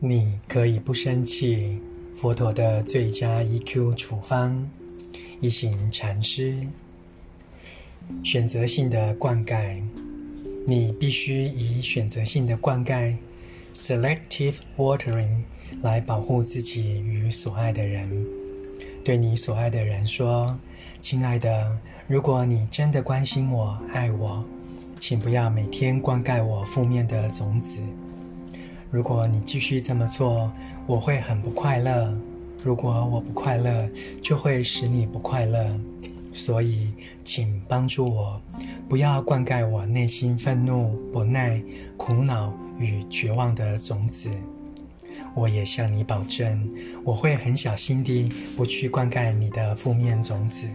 你可以不生气。佛陀的最佳 EQ 处方，一行禅师。选择性的灌溉，你必须以选择性的灌溉 （selective watering） 来保护自己与所爱的人。对你所爱的人说：“亲爱的，如果你真的关心我、爱我，请不要每天灌溉我负面的种子。”如果你继续这么做，我会很不快乐。如果我不快乐，就会使你不快乐。所以，请帮助我，不要灌溉我内心愤怒、不耐、苦恼与绝望的种子。我也向你保证，我会很小心地不去灌溉你的负面种子。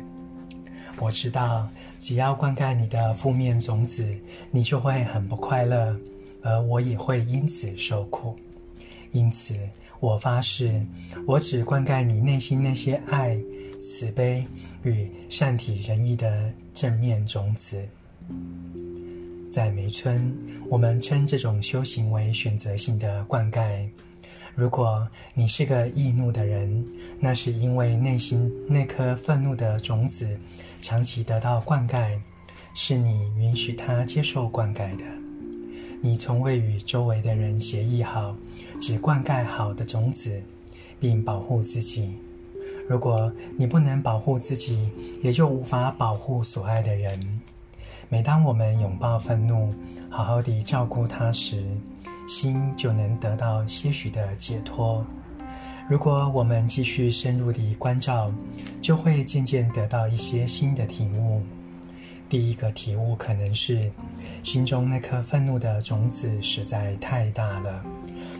我知道，只要灌溉你的负面种子，你就会很不快乐。而我也会因此受苦，因此我发誓，我只灌溉你内心那些爱、慈悲与善体仁义的正面种子。在梅村，我们称这种修行为选择性的灌溉。如果你是个易怒的人，那是因为内心那颗愤怒的种子长期得到灌溉，是你允许它接受灌溉的。你从未与周围的人协议好，只灌溉好的种子，并保护自己。如果你不能保护自己，也就无法保护所爱的人。每当我们拥抱愤怒，好好地照顾它时，心就能得到些许的解脱。如果我们继续深入地关照，就会渐渐得到一些新的体悟。第一个体悟可能是，心中那颗愤怒的种子实在太大了，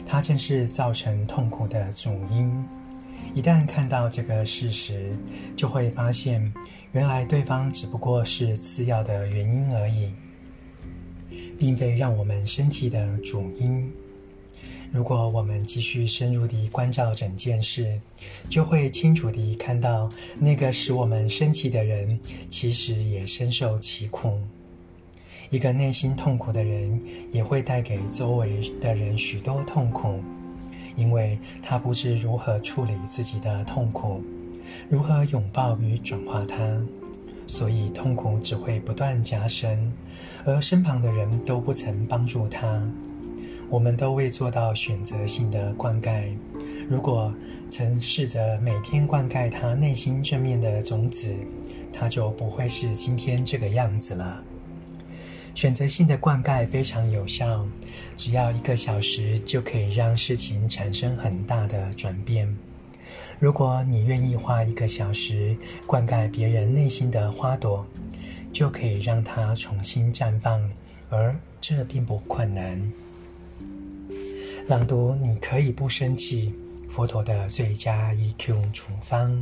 它正是造成痛苦的主因。一旦看到这个事实，就会发现，原来对方只不过是次要的原因而已，并非让我们生气的主因。如果我们继续深入地关照整件事，就会清楚地看到，那个使我们生气的人，其实也深受其苦。一个内心痛苦的人，也会带给周围的人许多痛苦，因为他不知如何处理自己的痛苦，如何拥抱与转化它，所以痛苦只会不断加深，而身旁的人都不曾帮助他。我们都未做到选择性的灌溉。如果曾试着每天灌溉他内心正面的种子，他就不会是今天这个样子了。选择性的灌溉非常有效，只要一个小时就可以让事情产生很大的转变。如果你愿意花一个小时灌溉别人内心的花朵，就可以让它重新绽放，而这并不困难。朗读，你可以不生气。佛陀的最佳 EQ 处方。